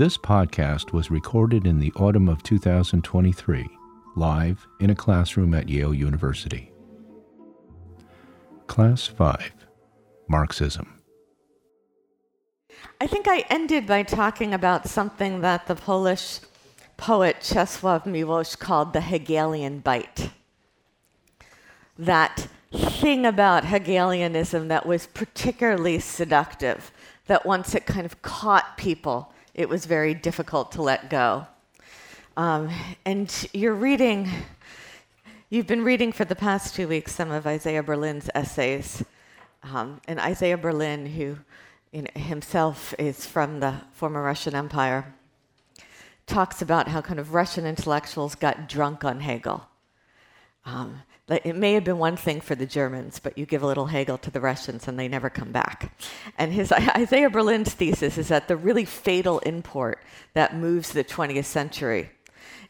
This podcast was recorded in the autumn of 2023, live in a classroom at Yale University. Class 5 Marxism. I think I ended by talking about something that the Polish poet Czesław Miłosz called the Hegelian bite. That thing about Hegelianism that was particularly seductive, that once it kind of caught people, it was very difficult to let go. Um, and you're reading, you've been reading for the past two weeks some of Isaiah Berlin's essays. Um, and Isaiah Berlin, who himself is from the former Russian Empire, talks about how kind of Russian intellectuals got drunk on Hegel. Um, it may have been one thing for the Germans, but you give a little Hegel to the Russians and they never come back. And his Isaiah Berlin's thesis is that the really fatal import that moves the 20th century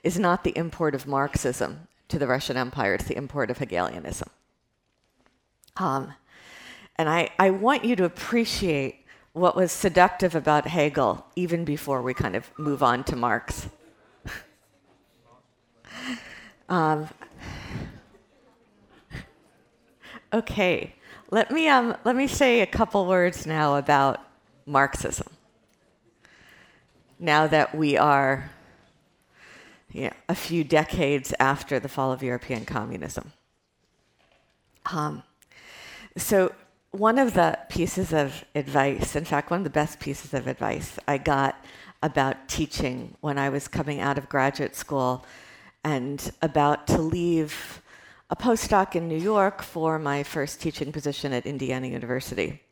is not the import of Marxism to the Russian Empire, it's the import of Hegelianism. Um, and I, I want you to appreciate what was seductive about Hegel even before we kind of move on to Marx. um, Okay, let me, um, let me say a couple words now about Marxism. Now that we are you know, a few decades after the fall of European communism. Um, so, one of the pieces of advice, in fact, one of the best pieces of advice I got about teaching when I was coming out of graduate school and about to leave a postdoc in New York for my first teaching position at Indiana University.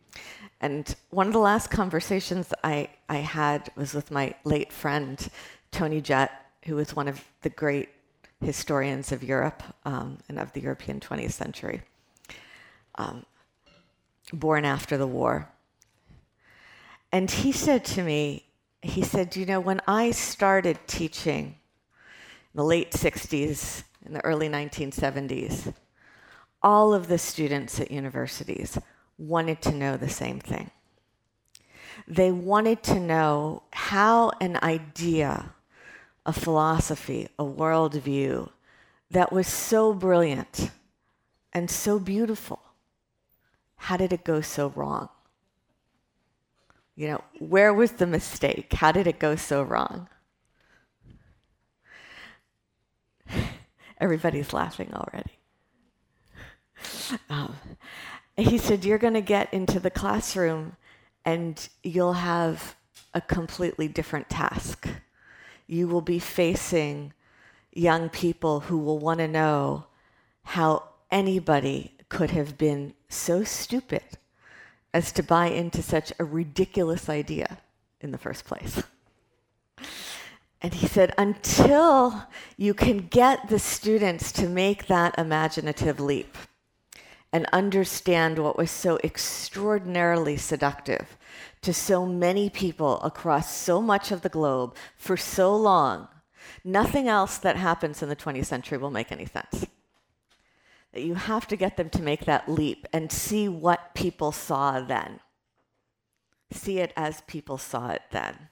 And one of the last conversations I, I had was with my late friend, Tony Judt, who was one of the great historians of Europe um, and of the European 20th century, um, born after the war. And he said to me, he said, You know, when I started teaching in the late 60s in the early 1970s, all of the students at universities wanted to know the same thing. They wanted to know how an idea, a philosophy, a worldview that was so brilliant and so beautiful, how did it go so wrong? You know, where was the mistake? How did it go so wrong? Everybody's laughing already. Um, he said, You're going to get into the classroom and you'll have a completely different task. You will be facing young people who will want to know how anybody could have been so stupid as to buy into such a ridiculous idea in the first place. And he said, until you can get the students to make that imaginative leap and understand what was so extraordinarily seductive to so many people across so much of the globe for so long, nothing else that happens in the 20th century will make any sense. That you have to get them to make that leap and see what people saw then. See it as people saw it then.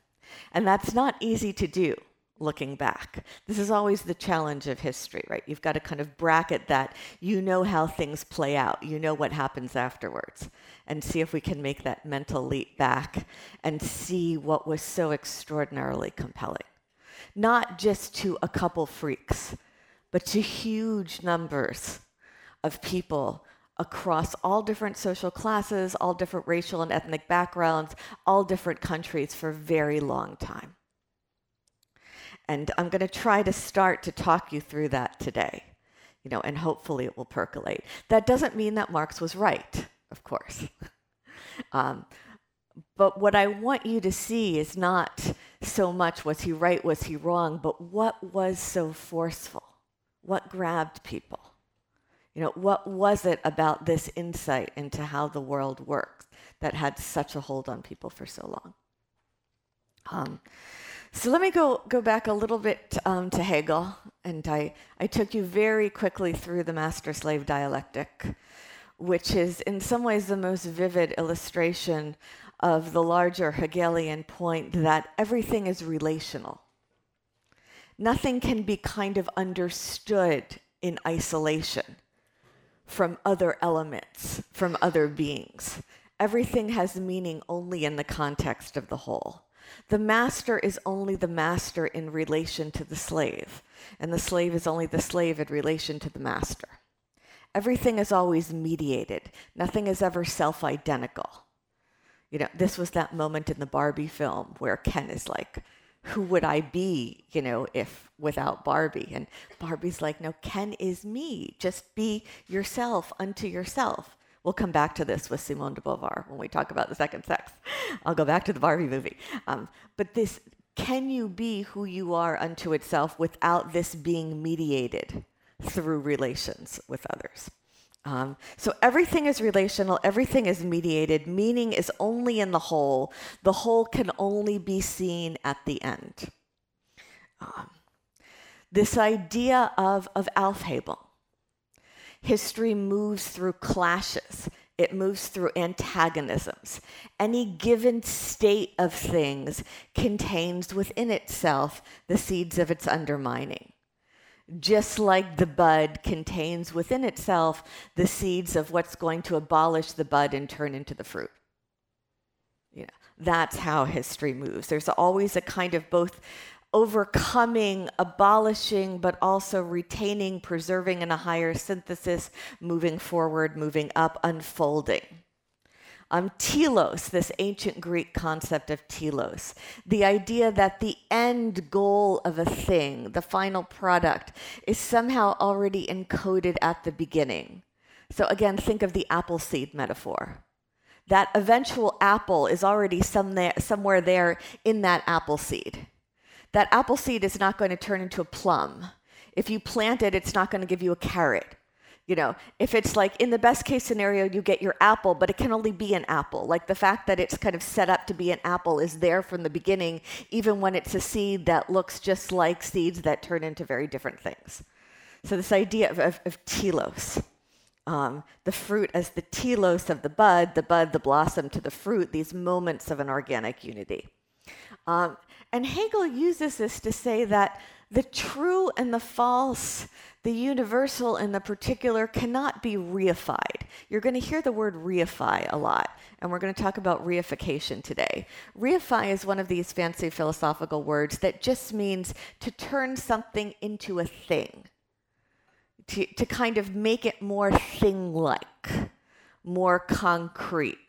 And that's not easy to do looking back. This is always the challenge of history, right? You've got to kind of bracket that. You know how things play out, you know what happens afterwards, and see if we can make that mental leap back and see what was so extraordinarily compelling. Not just to a couple freaks, but to huge numbers of people across all different social classes, all different racial and ethnic backgrounds, all different countries for a very long time. And I'm going to try to start to talk you through that today, you know, and hopefully it will percolate. That doesn't mean that Marx was right, of course. um, but what I want you to see is not so much was he right, was he wrong, but what was so forceful? What grabbed people? You know, what was it about this insight into how the world works that had such a hold on people for so long? Um, so let me go, go back a little bit um, to Hegel, and I, I took you very quickly through the master slave dialectic, which is in some ways the most vivid illustration of the larger Hegelian point that everything is relational. Nothing can be kind of understood in isolation from other elements, from other beings. Everything has meaning only in the context of the whole. The master is only the master in relation to the slave, and the slave is only the slave in relation to the master. Everything is always mediated, nothing is ever self identical. You know, this was that moment in the Barbie film where Ken is like, who would I be, you know, if without Barbie? And Barbie's like, no, Ken is me. Just be yourself unto yourself. We'll come back to this with Simone de Beauvoir when we talk about the second sex. I'll go back to the Barbie movie. Um, but this, can you be who you are unto itself without this being mediated through relations with others? Um, so everything is relational, everything is mediated. Meaning is only in the whole. The whole can only be seen at the end. Um, this idea of, of Aufhebung. History moves through clashes, it moves through antagonisms. Any given state of things contains within itself the seeds of its undermining just like the bud contains within itself the seeds of what's going to abolish the bud and turn into the fruit. You know, that's how history moves. There's always a kind of both overcoming, abolishing, but also retaining, preserving in a higher synthesis, moving forward, moving up, unfolding. Um, telos, this ancient Greek concept of telos, the idea that the end goal of a thing, the final product, is somehow already encoded at the beginning. So again, think of the apple seed metaphor. That eventual apple is already some there, somewhere there in that apple seed. That apple seed is not going to turn into a plum. If you plant it, it's not going to give you a carrot you know, if it's like in the best case scenario, you get your apple, but it can only be an apple. Like the fact that it's kind of set up to be an apple is there from the beginning, even when it's a seed that looks just like seeds that turn into very different things. So, this idea of, of, of telos, um, the fruit as the telos of the bud, the bud, the blossom to the fruit, these moments of an organic unity. Um, and Hegel uses this to say that the true and the false the universal and the particular cannot be reified. You're going to hear the word reify a lot, and we're going to talk about reification today. Reify is one of these fancy philosophical words that just means to turn something into a thing, to, to kind of make it more thing like, more concrete,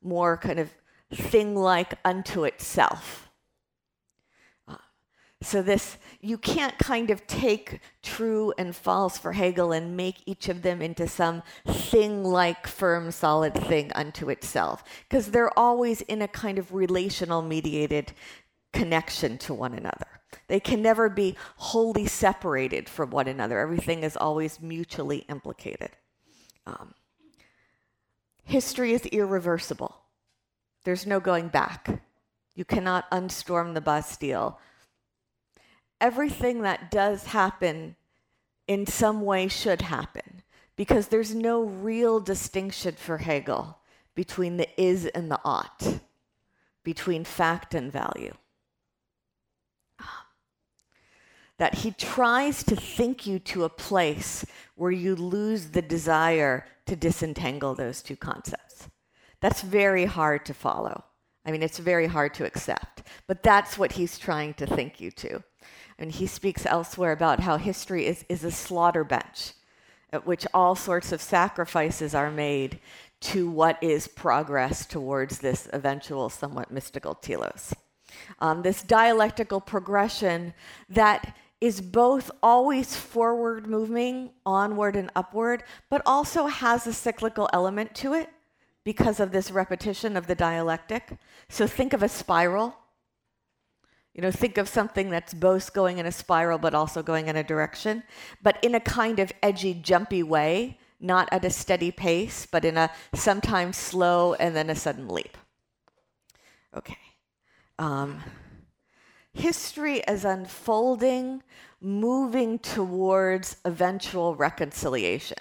more kind of thing like unto itself. So, this, you can't kind of take true and false for Hegel and make each of them into some thing like firm, solid thing unto itself, because they're always in a kind of relational mediated connection to one another. They can never be wholly separated from one another, everything is always mutually implicated. Um, history is irreversible, there's no going back. You cannot unstorm the Bastille everything that does happen in some way should happen because there's no real distinction for Hegel between the is and the ought, between fact and value. That he tries to think you to a place where you lose the desire to disentangle those two concepts. That's very hard to follow. I mean, it's very hard to accept, but that's what he's trying to think you to. And he speaks elsewhere about how history is, is a slaughter bench at which all sorts of sacrifices are made to what is progress towards this eventual, somewhat mystical telos. Um, this dialectical progression that is both always forward moving, onward and upward, but also has a cyclical element to it because of this repetition of the dialectic. So think of a spiral. You know, think of something that's both going in a spiral but also going in a direction, but in a kind of edgy, jumpy way, not at a steady pace, but in a sometimes slow and then a sudden leap. Okay. Um, history as unfolding, moving towards eventual reconciliation.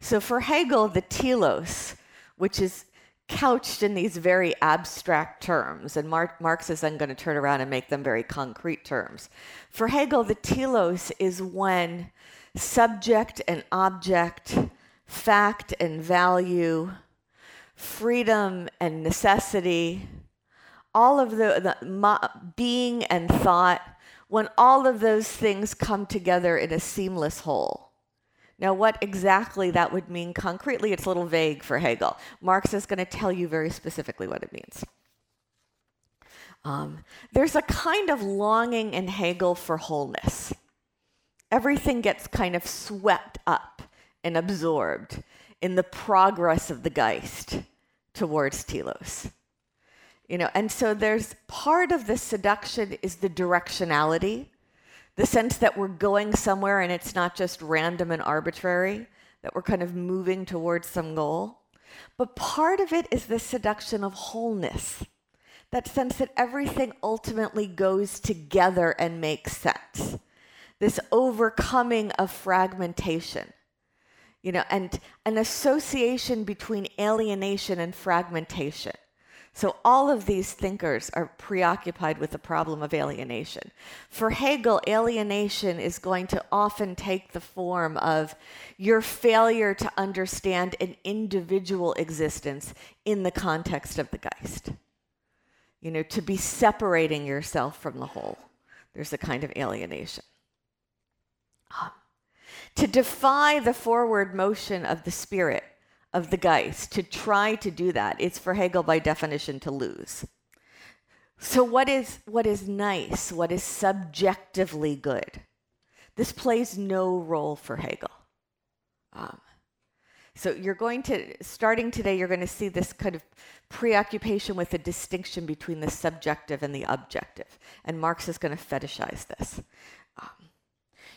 So for Hegel, the telos, which is couched in these very abstract terms, and Mar- Marx is then going to turn around and make them very concrete terms. For Hegel, the telos is when subject and object, fact and value, freedom and necessity, all of the, the being and thought, when all of those things come together in a seamless whole. Now, what exactly that would mean concretely, it's a little vague for Hegel. Marx is going to tell you very specifically what it means. Um, there's a kind of longing in Hegel for wholeness. Everything gets kind of swept up and absorbed in the progress of the Geist towards telos. You know, and so there's part of the seduction is the directionality the sense that we're going somewhere and it's not just random and arbitrary, that we're kind of moving towards some goal. But part of it is the seduction of wholeness, that sense that everything ultimately goes together and makes sense. This overcoming of fragmentation, you know, and an association between alienation and fragmentation. So all of these thinkers are preoccupied with the problem of alienation. For Hegel, alienation is going to often take the form of your failure to understand an individual existence in the context of the Geist. You know, to be separating yourself from the whole. There's a kind of alienation. Um, to defy the forward motion of the spirit of the Geist to try to do that. It's for Hegel by definition to lose. So what is what is nice? What is subjectively good? This plays no role for Hegel. Um, so you're going to starting today. You're going to see this kind of preoccupation with the distinction between the subjective and the objective, and Marx is going to fetishize this.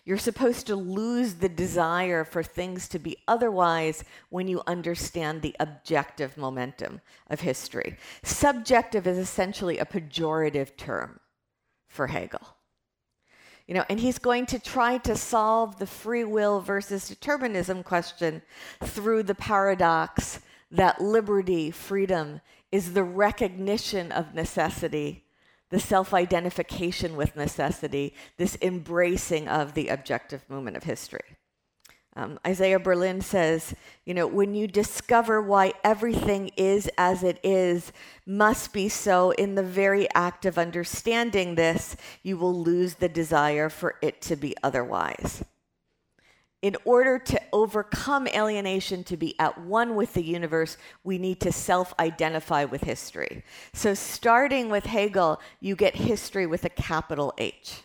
You're supposed to lose the desire for things to be otherwise when you understand the objective momentum of history. Subjective is essentially a pejorative term for Hegel. You know, and he's going to try to solve the free will versus determinism question through the paradox that liberty, freedom, is the recognition of necessity the self identification with necessity, this embracing of the objective moment of history. Um, Isaiah Berlin says, you know, when you discover why everything is as it is, must be so, in the very act of understanding this, you will lose the desire for it to be otherwise in order to overcome alienation, to be at one with the universe, we need to self identify with history. So, starting with Hegel, you get history with a capital H.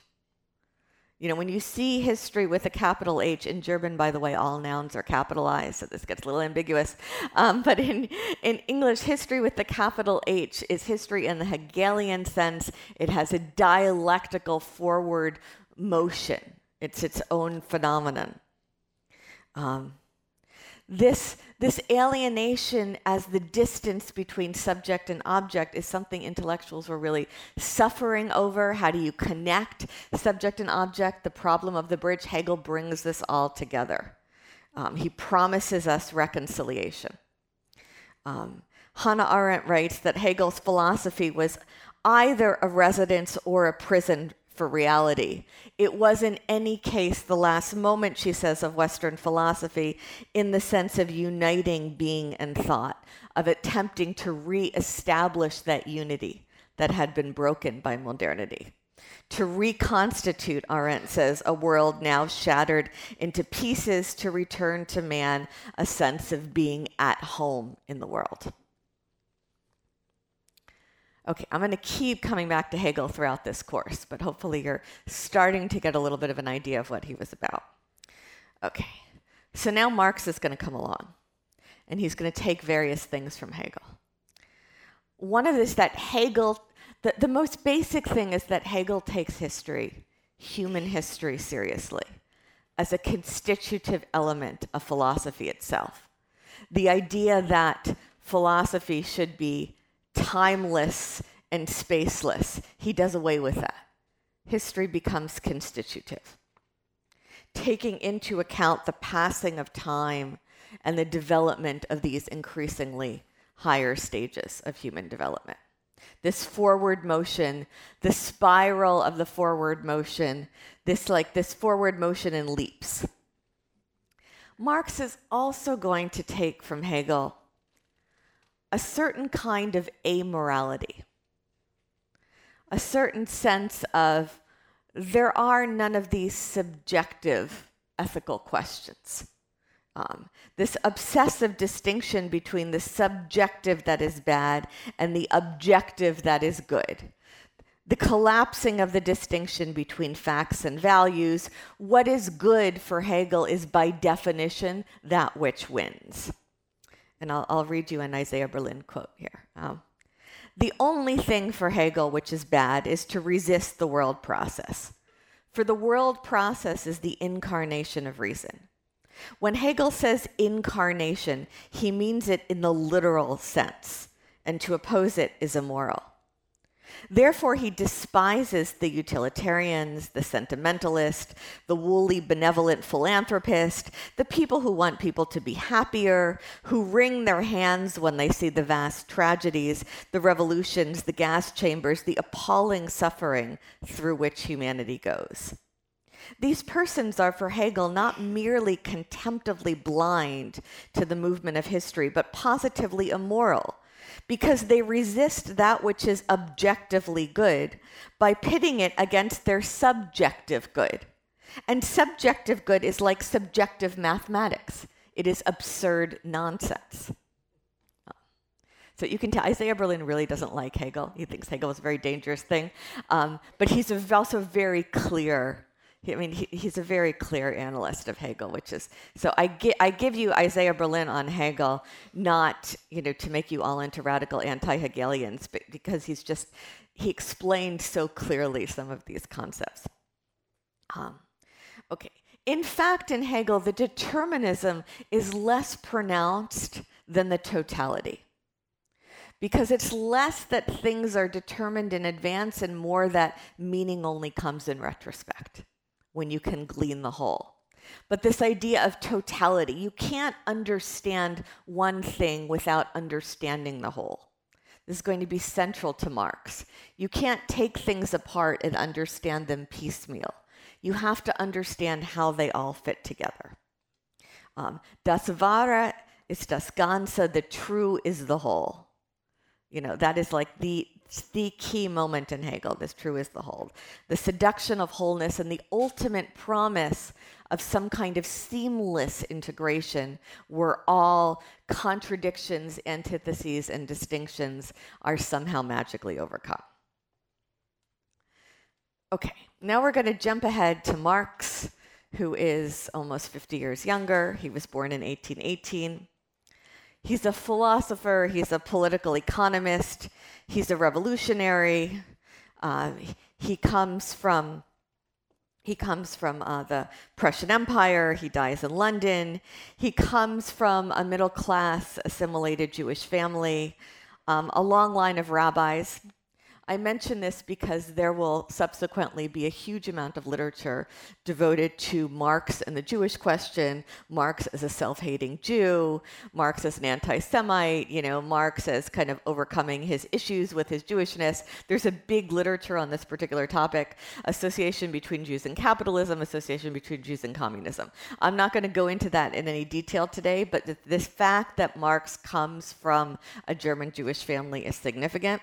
You know, when you see history with a capital H, in German, by the way, all nouns are capitalized, so this gets a little ambiguous. Um, but in, in English, history with the capital H is history in the Hegelian sense. It has a dialectical forward motion, it's its own phenomenon. Um, this, this alienation as the distance between subject and object is something intellectuals were really suffering over. How do you connect subject and object? The problem of the bridge. Hegel brings this all together. Um, he promises us reconciliation. Um, Hannah Arendt writes that Hegel's philosophy was either a residence or a prison for reality. It was in any case the last moment, she says, of Western philosophy in the sense of uniting being and thought, of attempting to re-establish that unity that had been broken by modernity. To reconstitute, Arendt says, a world now shattered into pieces to return to man a sense of being at home in the world. Okay, I'm going to keep coming back to Hegel throughout this course, but hopefully you're starting to get a little bit of an idea of what he was about. Okay, so now Marx is going to come along, and he's going to take various things from Hegel. One of this that Hegel, the, the most basic thing is that Hegel takes history, human history, seriously as a constitutive element of philosophy itself. The idea that philosophy should be timeless and spaceless. He does away with that. History becomes constitutive, taking into account the passing of time and the development of these increasingly higher stages of human development. This forward motion, the spiral of the forward motion, this like this forward motion in leaps. Marx is also going to take from Hegel a certain kind of amorality, a certain sense of there are none of these subjective ethical questions. Um, this obsessive distinction between the subjective that is bad and the objective that is good. The collapsing of the distinction between facts and values. What is good for Hegel is by definition that which wins. And I'll, I'll read you an Isaiah Berlin quote here. Um, the only thing for Hegel which is bad is to resist the world process. For the world process is the incarnation of reason. When Hegel says incarnation, he means it in the literal sense, and to oppose it is immoral. Therefore, he despises the utilitarians, the sentimentalist, the woolly benevolent philanthropist, the people who want people to be happier, who wring their hands when they see the vast tragedies, the revolutions, the gas chambers, the appalling suffering through which humanity goes. These persons are for Hegel not merely contemptibly blind to the movement of history, but positively immoral because they resist that which is objectively good by pitting it against their subjective good. And subjective good is like subjective mathematics, it is absurd nonsense. So you can tell Isaiah Berlin really doesn't like Hegel. He thinks Hegel is a very dangerous thing. Um, but he's also very clear I mean, he, he's a very clear analyst of Hegel, which is so. I, gi- I give you Isaiah Berlin on Hegel, not you know to make you all into radical anti-Hegelians, but because he's just he explained so clearly some of these concepts. Um, okay, in fact, in Hegel, the determinism is less pronounced than the totality because it's less that things are determined in advance and more that meaning only comes in retrospect when you can glean the whole. But this idea of totality, you can't understand one thing without understanding the whole. This is going to be central to Marx. You can't take things apart and understand them piecemeal. You have to understand how they all fit together. Um, das Wahre ist das Ganze, the true is the whole. You know, that is like the the key moment in Hegel. This true is the whole. The seduction of wholeness and the ultimate promise of some kind of seamless integration where all contradictions, antitheses, and distinctions are somehow magically overcome. Okay, now we're going to jump ahead to Marx, who is almost 50 years younger. He was born in 1818. He's a philosopher, he's a political economist, he's a revolutionary. Uh, he comes from he comes from uh, the Prussian Empire. He dies in London. He comes from a middle class, assimilated Jewish family, um, a long line of rabbis. I mention this because there will subsequently be a huge amount of literature devoted to Marx and the Jewish question, Marx as a self-hating Jew, Marx as an anti-Semite, you know, Marx as kind of overcoming his issues with his Jewishness. There's a big literature on this particular topic, association between Jews and capitalism, association between Jews and communism. I'm not going to go into that in any detail today, but this fact that Marx comes from a German Jewish family is significant.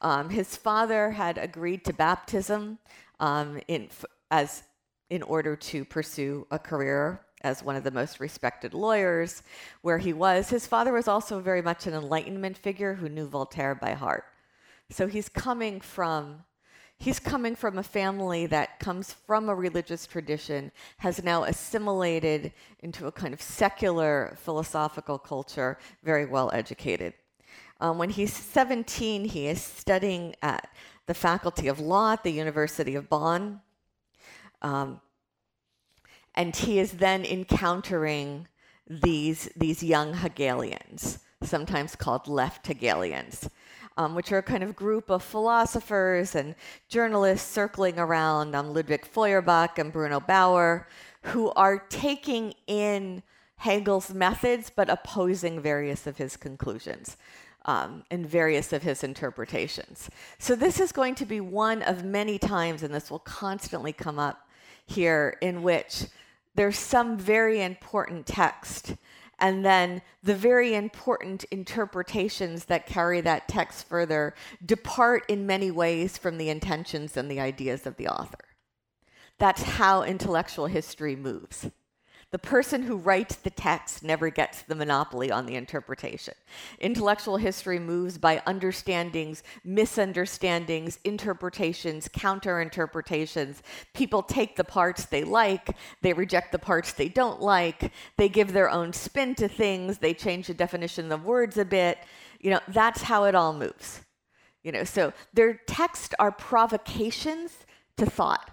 Um, his father had agreed to baptism um, in, as, in order to pursue a career as one of the most respected lawyers where he was. His father was also very much an Enlightenment figure who knew Voltaire by heart. So he's coming from he's coming from a family that comes from a religious tradition, has now assimilated into a kind of secular philosophical culture, very well educated. Um, when he's 17, he is studying at the Faculty of Law at the University of Bonn. Um, and he is then encountering these, these young Hegelians, sometimes called left Hegelians, um, which are a kind of group of philosophers and journalists circling around um, Ludwig Feuerbach and Bruno Bauer, who are taking in Hegel's methods, but opposing various of his conclusions um, and various of his interpretations. So, this is going to be one of many times, and this will constantly come up here, in which there's some very important text, and then the very important interpretations that carry that text further depart in many ways from the intentions and the ideas of the author. That's how intellectual history moves. The person who writes the text never gets the monopoly on the interpretation. Intellectual history moves by understandings, misunderstandings, interpretations, counter interpretations. People take the parts they like, they reject the parts they don't like, they give their own spin to things, they change the definition of words a bit. You know, that's how it all moves. You know, so their texts are provocations to thought.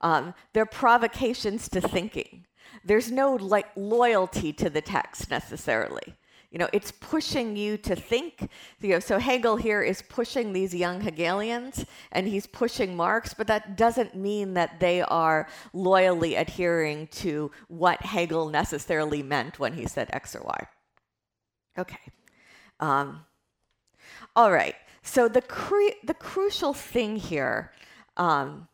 Um, they're provocations to thinking. There's no like loyalty to the text necessarily. You know, it's pushing you to think. You know, so Hegel here is pushing these young Hegelians and he's pushing Marx, but that doesn't mean that they are loyally adhering to what Hegel necessarily meant when he said X or Y. Okay. Um, all right. So the, cre- the crucial thing here um,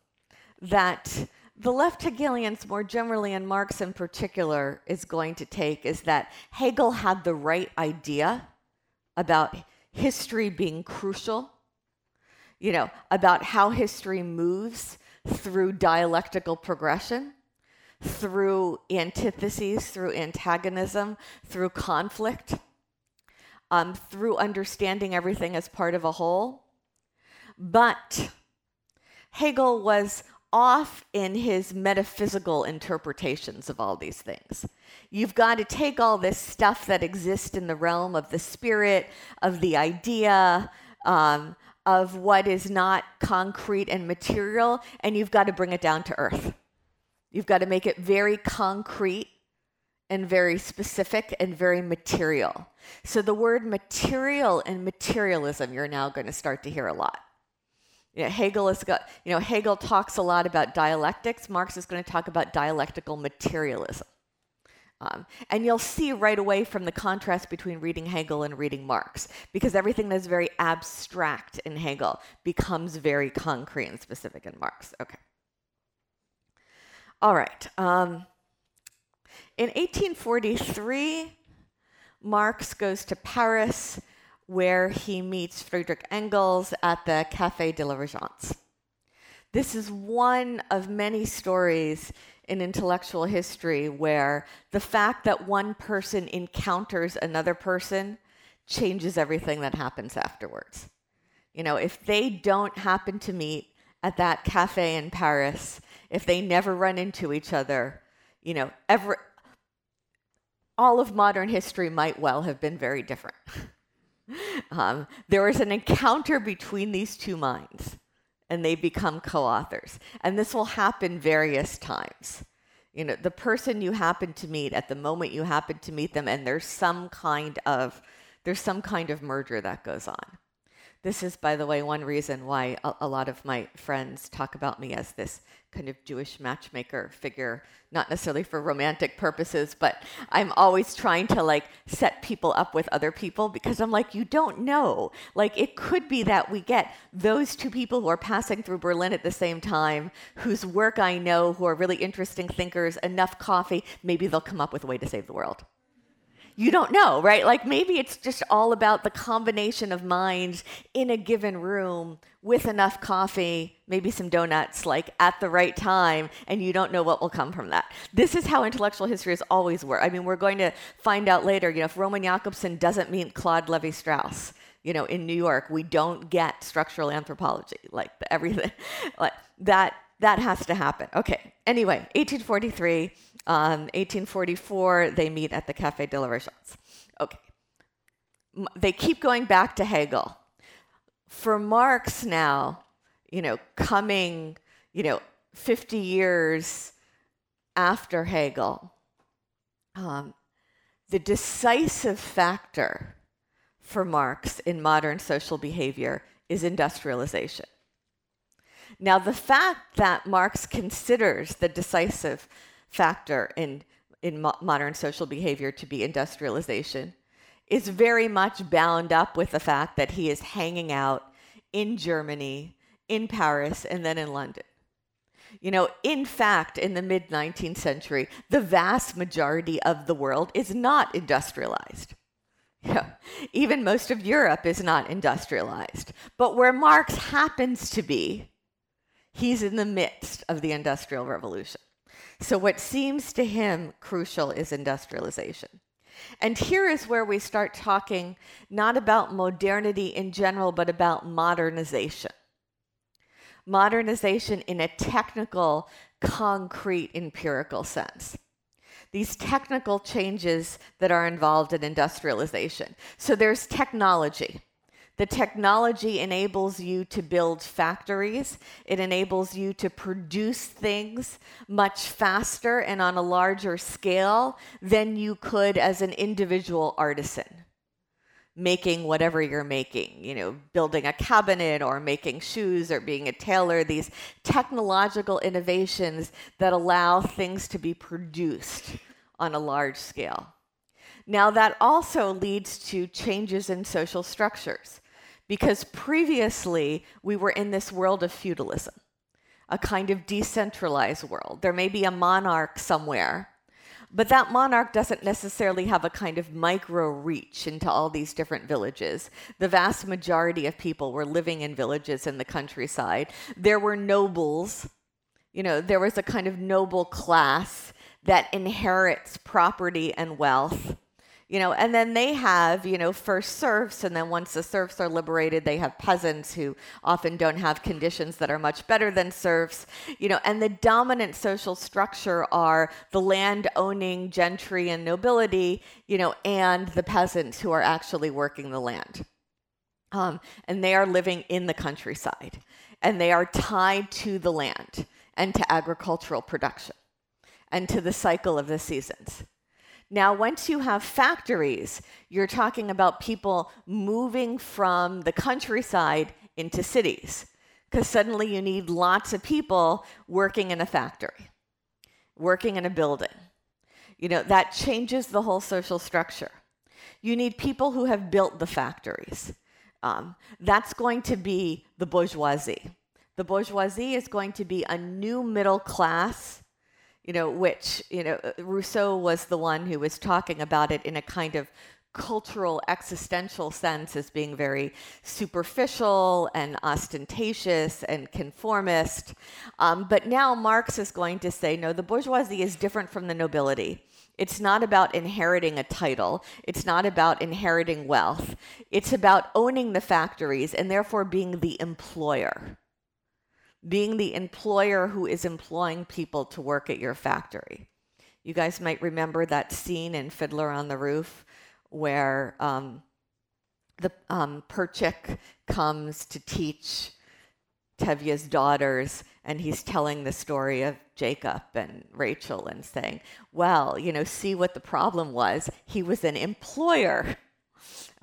that the left Hegelians, more generally, and Marx in particular, is going to take is that Hegel had the right idea about history being crucial, you know, about how history moves through dialectical progression, through antitheses, through antagonism, through conflict, um, through understanding everything as part of a whole. But Hegel was off in his metaphysical interpretations of all these things. You've got to take all this stuff that exists in the realm of the spirit, of the idea, um, of what is not concrete and material, and you've got to bring it down to earth. You've got to make it very concrete and very specific and very material. So the word material and materialism, you're now going to start to hear a lot. You know, Hegel has got, you know, Hegel talks a lot about dialectics. Marx is going to talk about dialectical materialism. Um, and you'll see right away from the contrast between reading Hegel and reading Marx, because everything that's very abstract in Hegel becomes very concrete and specific in Marx. Okay. All right. Um, in 1843, Marx goes to Paris where he meets Friedrich Engels at the Café de la Régence. This is one of many stories in intellectual history where the fact that one person encounters another person changes everything that happens afterwards. You know, if they don't happen to meet at that cafe in Paris, if they never run into each other, you know, ever all of modern history might well have been very different. Um, there was an encounter between these two minds, and they become co authors. And this will happen various times. You know, the person you happen to meet at the moment you happen to meet them, and there's some kind of there's some kind of merger that goes on. This is, by the way, one reason why a, a, lot of my friends talk about me as this kind of Jewish matchmaker figure, not necessarily for romantic purposes, but I'm always trying to like set people up with other people because I'm like, you don't know. Like, it could be that we get those two people who are passing through Berlin at the same time, whose work I know, who are really interesting thinkers, enough coffee, maybe they'll come up with a way to save the world you don't know, right? Like maybe it's just all about the combination of minds in a given room with enough coffee, maybe some donuts, like at the right time, and you don't know what will come from that. This is how intellectual history has always worked. I mean, we're going to find out later, you know, if Roman Jakobson doesn't meet Claude Levi Strauss, you know, in New York, we don't get structural anthropology, like everything, like that. That has to happen. Okay. Anyway, 1843 um, 1844, they meet at the Café de la Régence. Okay. They keep going back to Hegel. For Marx now, you know, coming, you know, 50 years after Hegel, um, the decisive factor for Marx in modern social behavior is industrialization. Now, the fact that Marx considers the decisive factor in in mo- modern social behavior to be industrialization, is very much bound up with the fact that he is hanging out in Germany, in Paris, and then in London. You know, in fact, in the mid 19th century, the vast majority of the world is not industrialized. Yeah. Even most of Europe is not industrialized. But where Marx happens to be, he's in the midst of the Industrial Revolution. So, what seems to him crucial is industrialization. And here is where we start talking not about modernity in general, but about modernization modernization in a technical, concrete, empirical sense. These technical changes that are involved in industrialization. So there's technology. The technology enables you to build factories. It enables you to produce things much faster and on a larger scale than you could as an individual artisan making whatever you're making, you know, building a cabinet or making shoes or being a tailor, these technological innovations that allow things to be produced on a large scale. Now, that also leads to changes in social structures because previously we were in this world of feudalism, a kind of decentralized world. There may be a monarch somewhere but that monarch doesn't necessarily have a kind of micro reach into all these different villages. The vast majority of people were living in villages in the countryside. There were nobles, you know, there was a kind of noble class that inherits property and wealth you know and then they have you know first serfs and then once the serfs are liberated they have peasants who often don't have conditions that are much better than serfs you know and the dominant social structure are the land owning gentry and nobility you know and the peasants who are actually working the land. Um, and they are living in the countryside and they are tied to the land and to agricultural production and to the cycle of the seasons now, once you have factories, you're talking about people moving from the countryside into cities because suddenly you need lots of people working in a factory, working in a building. You know, that changes the whole social structure. You need people who have built the factories. Um, that's going to be the bourgeoisie. The bourgeoisie is going to be a new middle class you know, which, you know, Rousseau was the one who was talking about it in a kind of cultural existential sense as being very superficial and ostentatious and conformist. Um, but now Marx is going to say no, the bourgeoisie is different from the nobility. It's not about inheriting a title. It's not about inheriting wealth. It's about owning the factories and therefore being the employer being the employer who is employing people to work at your factory. You guys might remember that scene in Fiddler on the Roof where um, the um, Perchik comes to teach Tevye's daughters, and he's telling the story of Jacob and Rachel and saying, Well, you know, see what the problem was. He was an employer.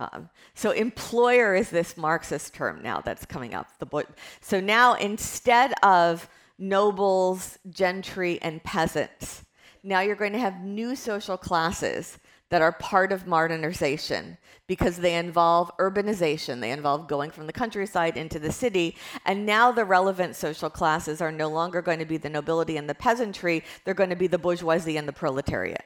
Um, so employer is this Marxist term now that's coming up. The boy, so now instead of nobles, gentry, and peasants, now you're going to have new social classes that are part of modernization because they involve urbanization, they involve going from the countryside into the city, and now the relevant social classes are no longer going to be the nobility and the peasantry, they're going to be the bourgeoisie and the proletariat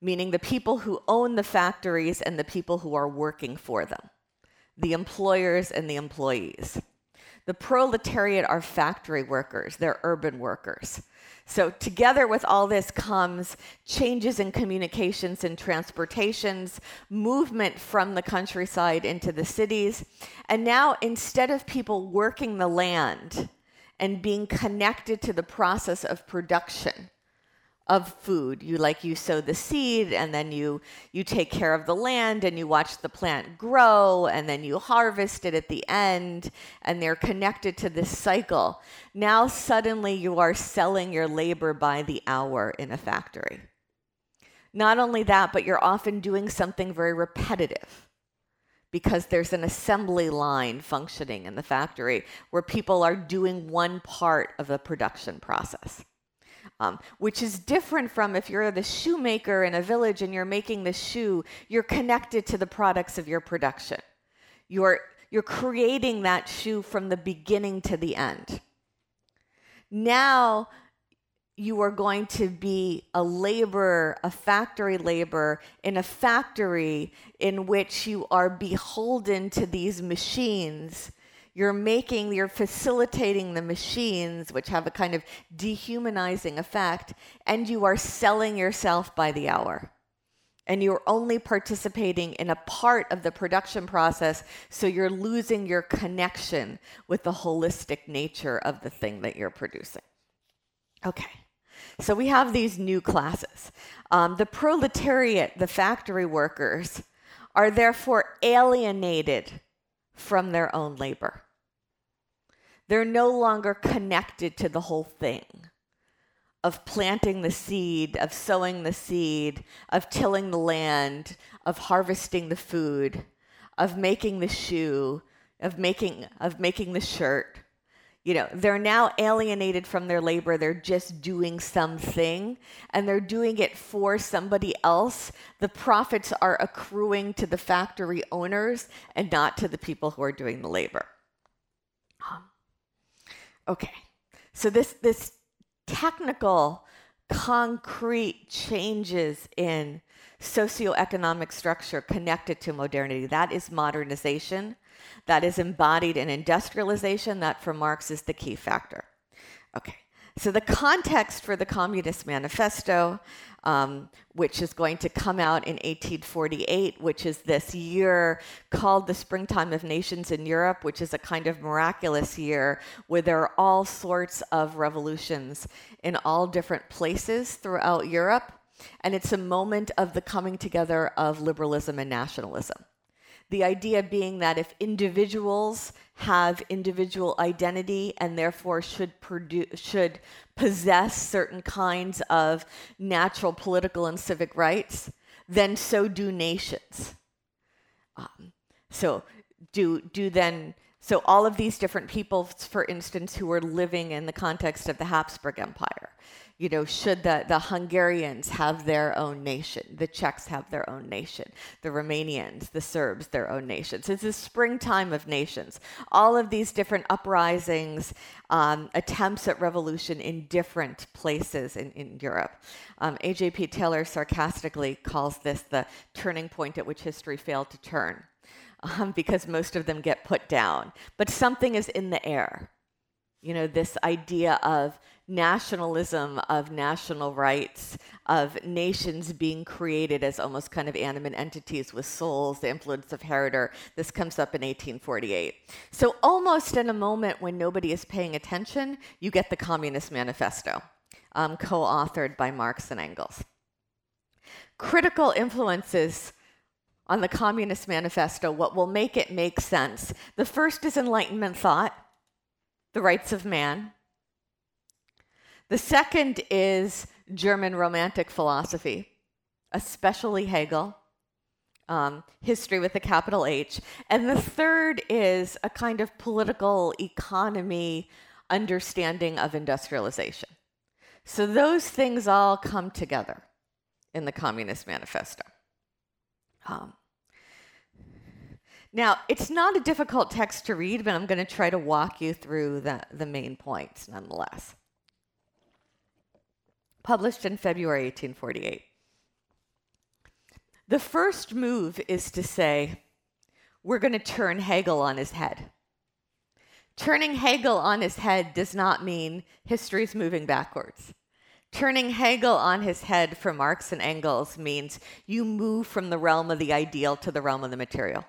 meaning the people who own the factories and the people who are working for them, the employers and the employees. The proletariat are factory workers, they're urban workers. So, together with all this comes changes in communications and transportations, movement from the countryside into the cities. And now, instead of people working the land and being connected to the process of production, of food. You like you sow the seed and then you you take care of the land and you watch the plant grow and then you harvest it at the end and they're connected to this cycle. Now suddenly you are selling your labor by the hour in a factory. Not only that, but you're often doing something very repetitive because there's an assembly line functioning in the factory where people are doing one part of the production process. Um, which is different from if you're the shoemaker in a village and you're making the shoe, you're connected to the products of your production. You're, you're creating that shoe from the beginning to the end. Now, you are going to be a laborer, a factory laborer in a factory in which you are beholden to these machines. You're making, you're facilitating the machines, which have a kind of dehumanizing effect, and you are selling yourself by the hour. And you're only participating in a part of the production process, so you're losing your connection with the holistic nature of the thing that you're producing. Okay. So we have these new classes. Um, the proletariat, the factory workers, are therefore alienated from their own labor. They're no longer connected to the whole thing of planting the seed, of sowing the seed, of tilling the land, of harvesting the food, of making the shoe, of making of making the shirt you know, they're now alienated from their labor. They're just doing something and they're doing it for somebody else. The profits are accruing to the factory owners and not to the people who are doing the labor. Um, okay. So this this technical concrete changes in socioeconomic structure connected to modernity. That is modernization that is embodied in industrialization. That for Marx is the key factor. Okay, so the context for the Communist Manifesto, um, which is going to come out in 1848, which is this year called the Springtime of Nations in Europe, which is a kind of miraculous year where there are all sorts of revolutions in all different places throughout Europe. And it's a moment of the coming together of liberalism and nationalism. The idea being that if individuals have individual identity and therefore should produce, should possess certain kinds of natural political and civic rights, then so do nations. Um, so do do then so all of these different people, for instance, who were living in the context of the Habsburg Empire, you know, should the, the Hungarians have their own nation, the Czechs have their own nation, the Romanians, the Serbs, their own nations. It's a springtime of nations. All of these different uprisings, um, attempts at revolution in different places in, in Europe. Um, A.J.P. Taylor sarcastically calls this the turning point at which history failed to turn. Um, because most of them get put down. But something is in the air. You know, this idea of nationalism of national rights, of nations being created as almost kind of animate entities with souls, the influence of Herder. This comes up in 1848. So, almost in a moment when nobody is paying attention, you get the Communist Manifesto, um, co authored by Marx and Engels. Critical influences on the Communist Manifesto, what will make it make sense. The first is Enlightenment thought, the rights of man. The second is German Romantic philosophy, especially Hegel, um, history with a capital H. And the third is a kind of political economy understanding of industrialization. So those things all come together in the Communist Manifesto. Um, now, it's not a difficult text to read, but I'm going to try to walk you through the, the main points nonetheless published in February 1848. The first move is to say, we're going to turn Hegel on his head. Turning Hegel on his head does not mean history is moving backwards. Turning Hegel on his head for Marx and Engels means you move from the realm of the ideal to the realm of the material,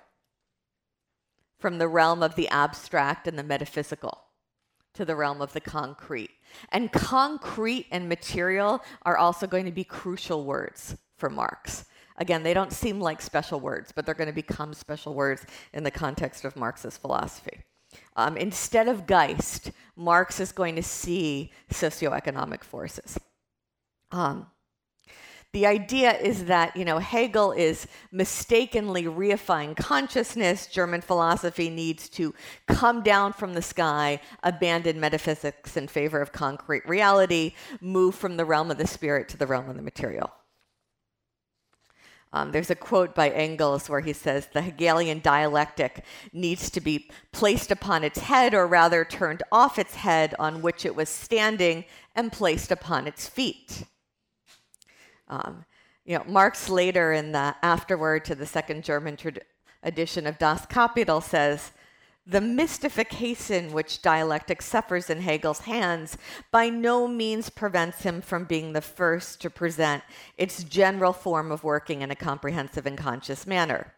from the realm of the abstract and the metaphysical to the realm of the concrete. And concrete and material are also going to be crucial words for Marx. Again, they don't seem like special words, but they're going to become special words in the context of Marxist philosophy. Um, instead of Geist, Marx is going to see socioeconomic forces. Um, The idea is that, you know, Hegel is mistakenly reifying consciousness. German philosophy needs to come down from the sky, abandon metaphysics in favor of concrete reality, move from the realm of the spirit to the realm of the material. Um, there's a quote by Engels where he says the Hegelian dialectic needs to be placed upon its head, or rather turned off its head on which it was standing and placed upon its feet. Um, you know, Marx later in the afterword to the second German trad- edition of Das Kapital says, the mystification which dialectic suffers in Hegel's hands by no means prevents him from being the first to present its general form of working in a comprehensive and conscious manner.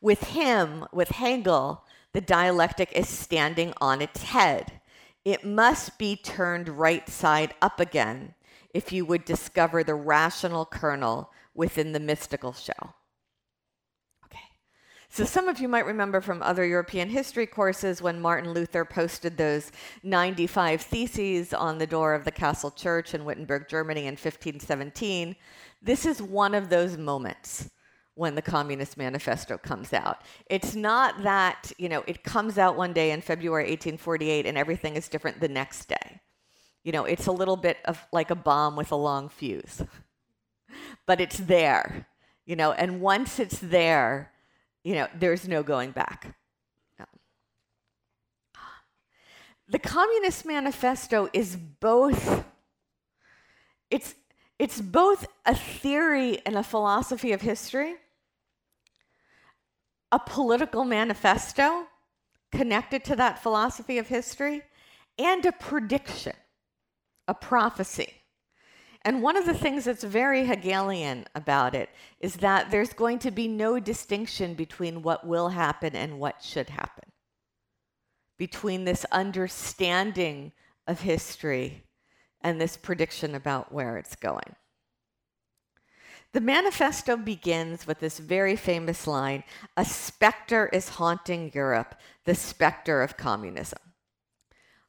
With him, with Hegel, the dialectic is standing on its head. It must be turned right side up again if you would discover the rational kernel within the mystical shell. Okay. So, some of you might remember from other European history courses when Martin Luther posted those 95 theses on the door of the Castle Church in Wittenberg, Germany in 1517. This is one of those moments when the Communist Manifesto comes out. It's not that, you know, it comes out one day in February 1848 and everything is different the next day. You know, it's a little bit of like a bomb with a long fuse. but it's there, you know, and once it's there, you know, there's no going back. No. The Communist Manifesto is both it's it's both a theory and a philosophy of history, a political manifesto connected to that philosophy of history, and a prediction, a prophecy. And one of the things that's very Hegelian about it is that there's going to be no distinction between what will happen and what should happen, between this understanding of history and this prediction about where it's going. The manifesto begins with this very famous line A specter is haunting Europe, the specter of communism.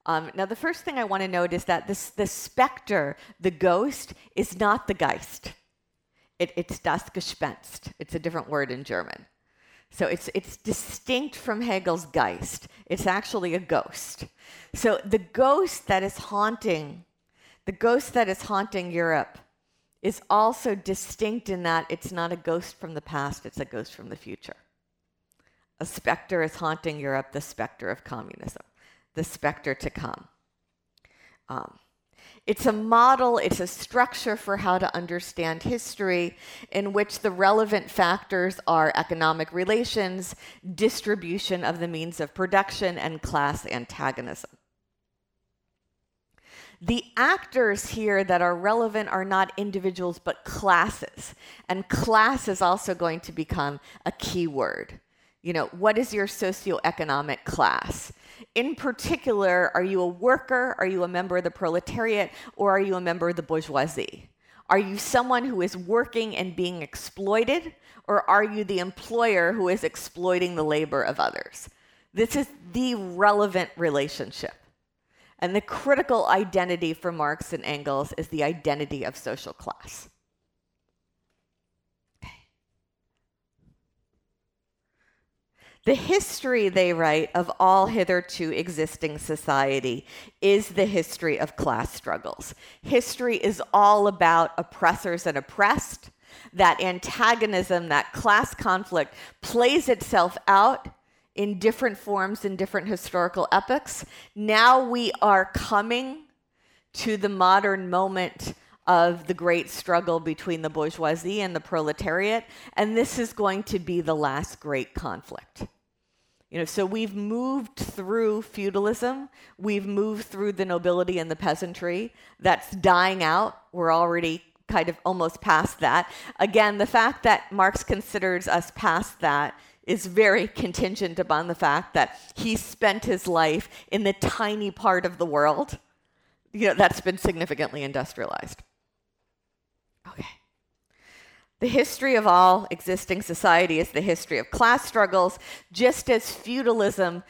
Um, now, the first thing I want to note is that this, the specter, the ghost, is not the Geist. It, it's das Gespenst. It's a different word in German. So it's, it's distinct from Hegel's Geist. It's actually a ghost. So the ghost that is haunting, the ghost that is haunting Europe is also distinct in that it's not a ghost from the past, it's a ghost from the future. A specter is haunting Europe, the specter of communism the specter to come. Um, it's a model, it's a structure for how to understand history in which the relevant factors are economic relations, distribution of the means of production, and class antagonism. The actors here that are relevant are not individuals but classes, and class is also going to become a key word. You know, what is your socioeconomic class? In particular, are you a worker? Are you a member of the proletariat? Or are you a member of the bourgeoisie? Are you someone who is working and being exploited? Or are you the employer who is exploiting the labor of others? This is the relevant relationship. And the critical identity for Marx and Engels is the identity of social class. The history, they write, of all hitherto existing society is the history of class struggles. History is all about oppressors and oppressed. That antagonism, that class conflict plays itself out in different forms in different historical epochs. Now we are coming to the modern moment of the great struggle between the bourgeoisie and the proletariat, and this is going to be the last great conflict. You know, so we've moved through feudalism, we've moved through the nobility and the peasantry. That's dying out. We're already kind of almost past that. Again, the fact that Marx considers us past that is very contingent upon the fact that he spent his life in the tiny part of the world you know, that's been significantly industrialized. Okay. The history of all existing society is the history of class struggles, just as feudalism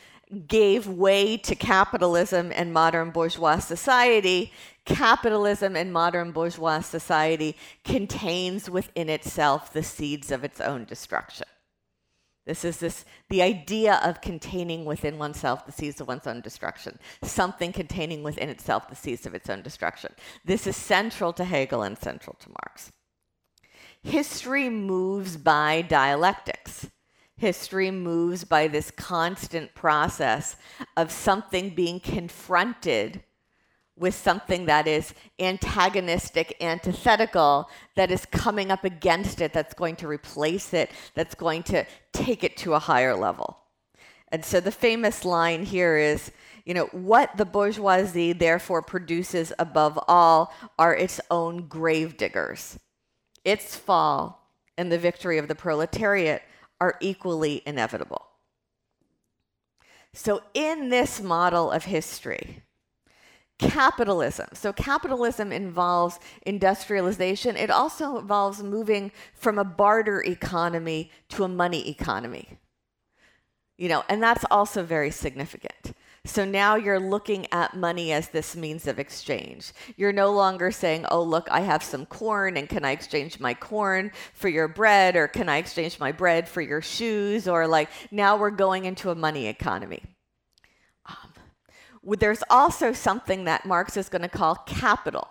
gave way to capitalism and modern bourgeois society, capitalism and modern bourgeois society contains within itself the seeds of its own destruction. This is this the idea of containing within oneself the seeds of one's own destruction, something containing within itself the seeds of its own destruction. This is central to Hegel and central to Marx. History moves by dialectics. History moves by this constant process of something being confronted with something that is antagonistic, antithetical, that is coming up against it, that's going to replace it, that's going to take it to a higher level. And so the famous line here is, you know, what the bourgeoisie therefore produces above all are its own gravediggers. Its fall and the victory of the proletariat are equally inevitable. So, in this model of history, capitalism. So, capitalism involves industrialization. It also involves moving from a barter economy to a money economy. You know, and that's also very significant. So now you're looking at money as this means of exchange. You're no longer saying, oh, look, I have some corn, and can I exchange my corn for your bread, or can I exchange my bread for your shoes? Or like, now we're going into a money economy um, there's also something that Marx is going to call capital.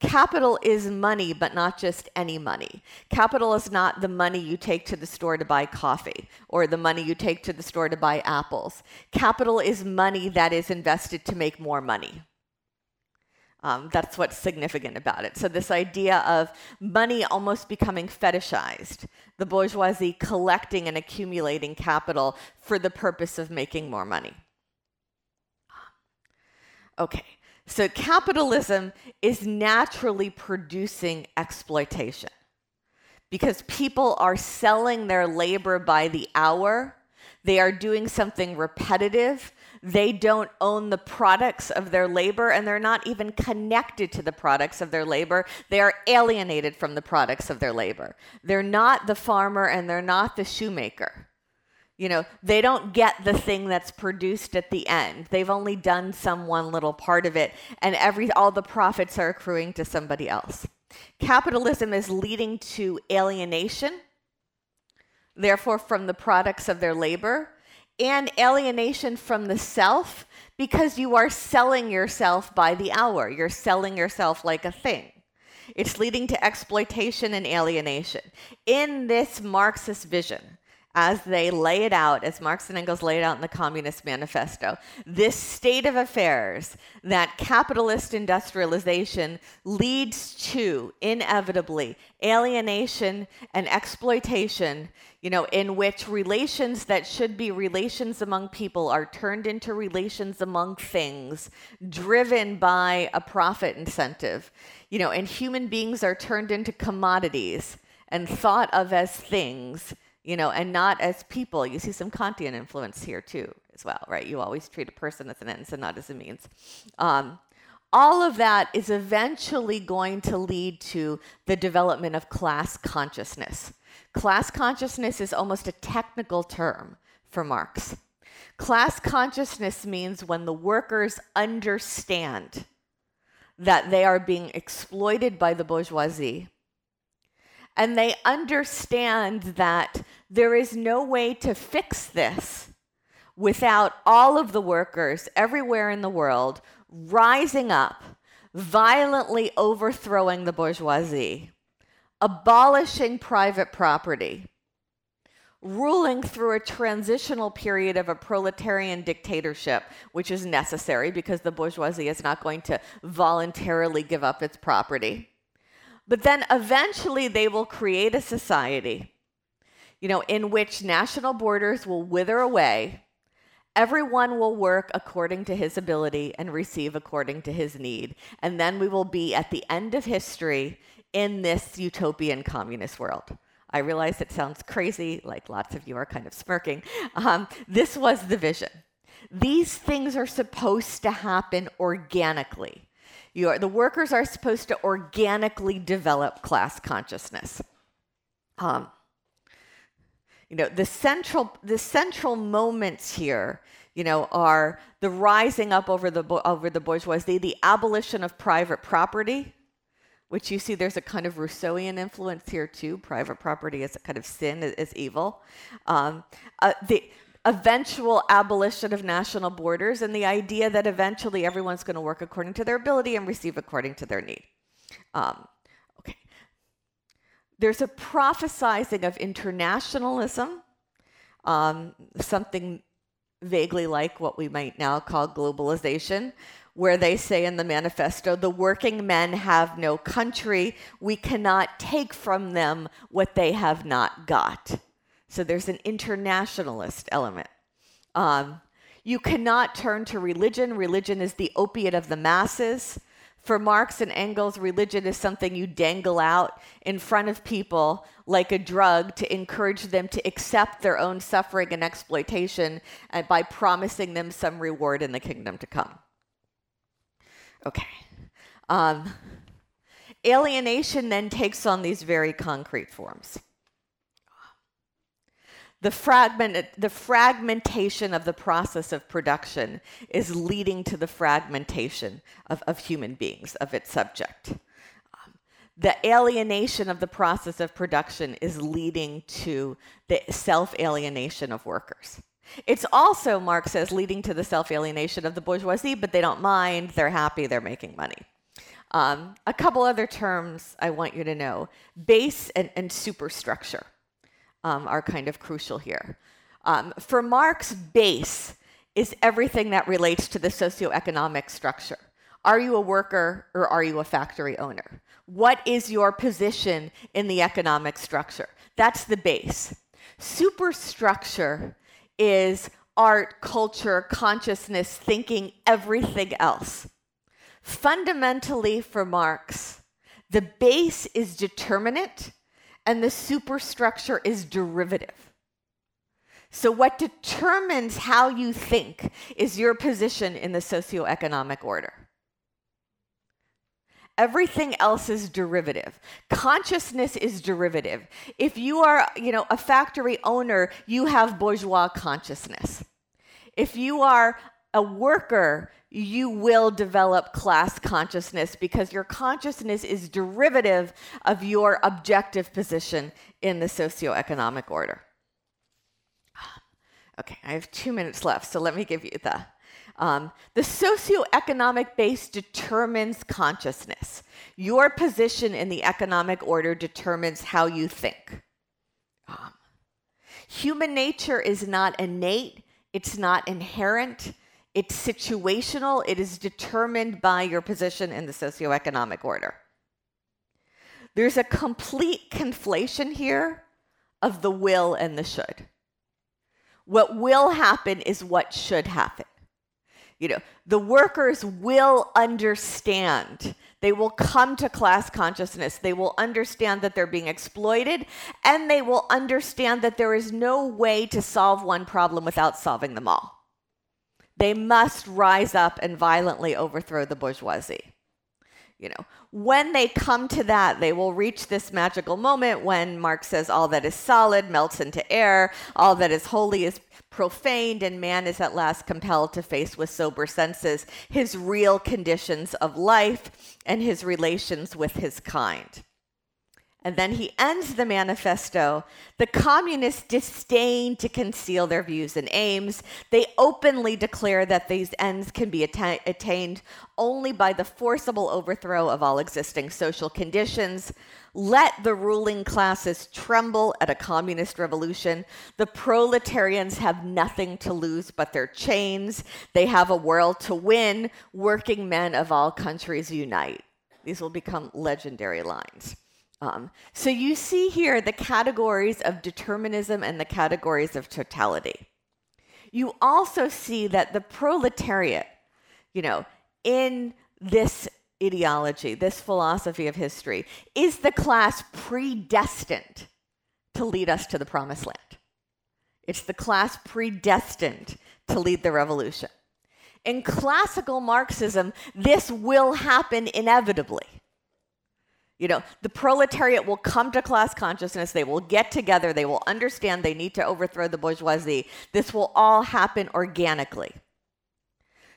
Capital is money, but not just any money. Capital is not the money you take to the store to buy coffee or the money you take to the store to buy apples. Capital is money that is invested to make more money. Um, that's what's significant about it. So, this idea of money almost becoming fetishized, the bourgeoisie collecting and accumulating capital for the purpose of making more money. Okay, so capitalism is naturally producing exploitation because people are selling their labor by the hour. They are doing something repetitive. They don't own the products of their labor and they're not even connected to the products of their labor. They are alienated from the products of their labor. They're not the farmer and they're not the shoemaker. You know, they don't get the thing that's produced at the end. They've only done some one little part of it, and every all the profits are accruing to somebody else. Capitalism is leading to alienation, therefore, from the products of their labor, and alienation from the self because you are selling yourself by the hour. You're selling yourself like a thing. It's leading to exploitation and alienation. In this Marxist vision, as they lay it out, as Marx and Engels laid out in the Communist Manifesto, this state of affairs that capitalist industrialization leads to inevitably alienation and exploitation, you know, in which relations that should be relations among people are turned into relations among things, driven by a profit incentive, you know, and human beings are turned into commodities and thought of as things you know, and not as people. You see some Kantian influence here too, as well, right? You always treat a person as an end and not as a means. Um, all of that is eventually going to lead to the development of class consciousness. Class consciousness is almost a technical term for Marx. Class consciousness means when the workers understand that they are being exploited by the bourgeoisie and they understand that there is no way to fix this without all of the workers everywhere in the world rising up, violently overthrowing the bourgeoisie, abolishing private property, ruling through a transitional period of a proletarian dictatorship, which is necessary because the bourgeoisie is not going to voluntarily give up its property but then eventually they will create a society, you know, in which national borders will wither away. Everyone will work according to his ability and receive according to his need. And then we will be at the end of history in this utopian communist world. I realize it sounds crazy, like lots of you are kind of smirking. Um, this was the vision. These things are supposed to happen organically. The workers are supposed to organically develop class consciousness. Um, You know, the central the central moments here, you know, are the rising up over the over the bourgeoisie, the abolition of private property, which you see there's a kind of Rousseauian influence here too. Private property is a kind of sin, is evil. Um, uh, the eventual abolition of national borders and the idea that eventually everyone's going to work according to their ability and receive according to their need. Um, okay. There's a prophesizing of internationalism, um, something vaguely like what we might now call globalization, where they say in the manifesto, the working men have no country. We cannot take from them what they have not got. So there's an internationalist element. Um, you cannot turn to religion. Religion is the opiate of the masses. For Marx and Engels, religion is something you dangle out in front of people like a drug to encourage them to accept their own suffering and exploitation and by promising them some reward in the kingdom to come. Okay. Um, alienation then takes on these very concrete forms the fragment the fragmentation of the process of production is leading to the fragmentation of, of human beings of its subject. Um, the alienation of the process of production is leading to the self-alienation of workers. It's also marx says leading to the self-alienation of the bourgeoisie but they don't mind. They're happy. They're making money. Um, a couple other terms i want you to know. Base and, and superstructure um, are kind of crucial here. Um, for Marx, base is everything that relates to the socioeconomic structure. Are you a worker or are you a factory owner? What is your position in the economic structure? That's the base. Superstructure is art, culture, consciousness, thinking, everything else. Fundamentally, for Marx, the base is determinate and the superstructure is derivative. So, what determines how you think is your position in the socioeconomic order. Everything else is derivative. Consciousness is derivative. If you are, you know, a factory owner, you have bourgeois consciousness. If you are a worker, you will develop class consciousness because your consciousness is derivative of your objective position in the socioeconomic order. Okay, I have two minutes left, so let me give you the. Um, the socioeconomic base determines consciousness. Your position in the economic order determines how you think. Um, human nature is not innate, it's not inherent, it's situational, it is determined by your position in the socioeconomic order. There's a complete conflation here of the will and the should. What will happen is what should happen. You know, the workers will understand. They will come to class consciousness. They will understand that they're being exploited, and they will understand that there is no way to solve one problem without solving them all. They must rise up and violently overthrow the bourgeoisie. You know, when they come to that, they will reach this magical moment when Marx says, All that is solid melts into air, all that is holy is profaned, and man is at last compelled to face with sober senses his real conditions of life and his relations with his kind. And then he ends the manifesto. The communists disdain to conceal their views and aims. They openly declare that these ends can be atta- attained only by the forcible overthrow of all existing social conditions. Let the ruling classes tremble at a communist revolution. The proletarians have nothing to lose but their chains. They have a world to win. Working men of all countries unite. These will become legendary lines. Um, so you see here the categories of determinism and the categories of totality. You also see that the proletariat, you know, in this ideology, this philosophy of history, is the class predestined to lead us to the promised land. It's the class predestined to lead the revolution. In classical Marxism, this will happen inevitably You know, the proletariat will come to class consciousness. They will get together. They will understand they need to overthrow the bourgeoisie. This will all happen organically.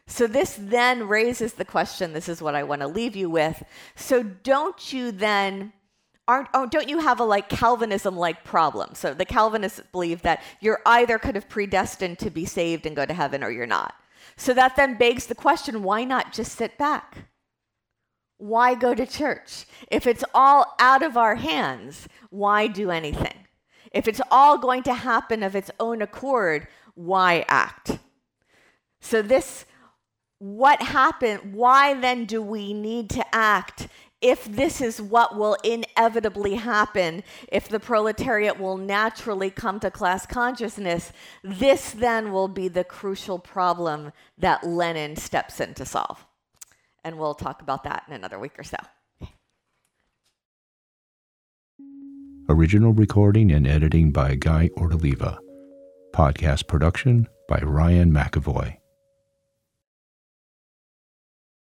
So, this then raises the question this is what I want to leave you with. So, don't you then. Aren't, oh, don't you have a like Calvinism like problem? So the Calvinists believe that you're either kind of predestined to be saved and go to heaven or you're not. So that then begs the question why not just sit back? Why go to church? If it's all out of our hands, why do anything? If it's all going to happen of its own accord, why act? So, this what happened? Why then do we need to act if this is what will inevitably happen, if the proletariat will naturally come to class consciousness, this then will be the crucial problem that Lenin steps in to solve. And we'll talk about that in another week or so. Original recording and editing by Guy Ortoliva. Podcast production by Ryan McAvoy.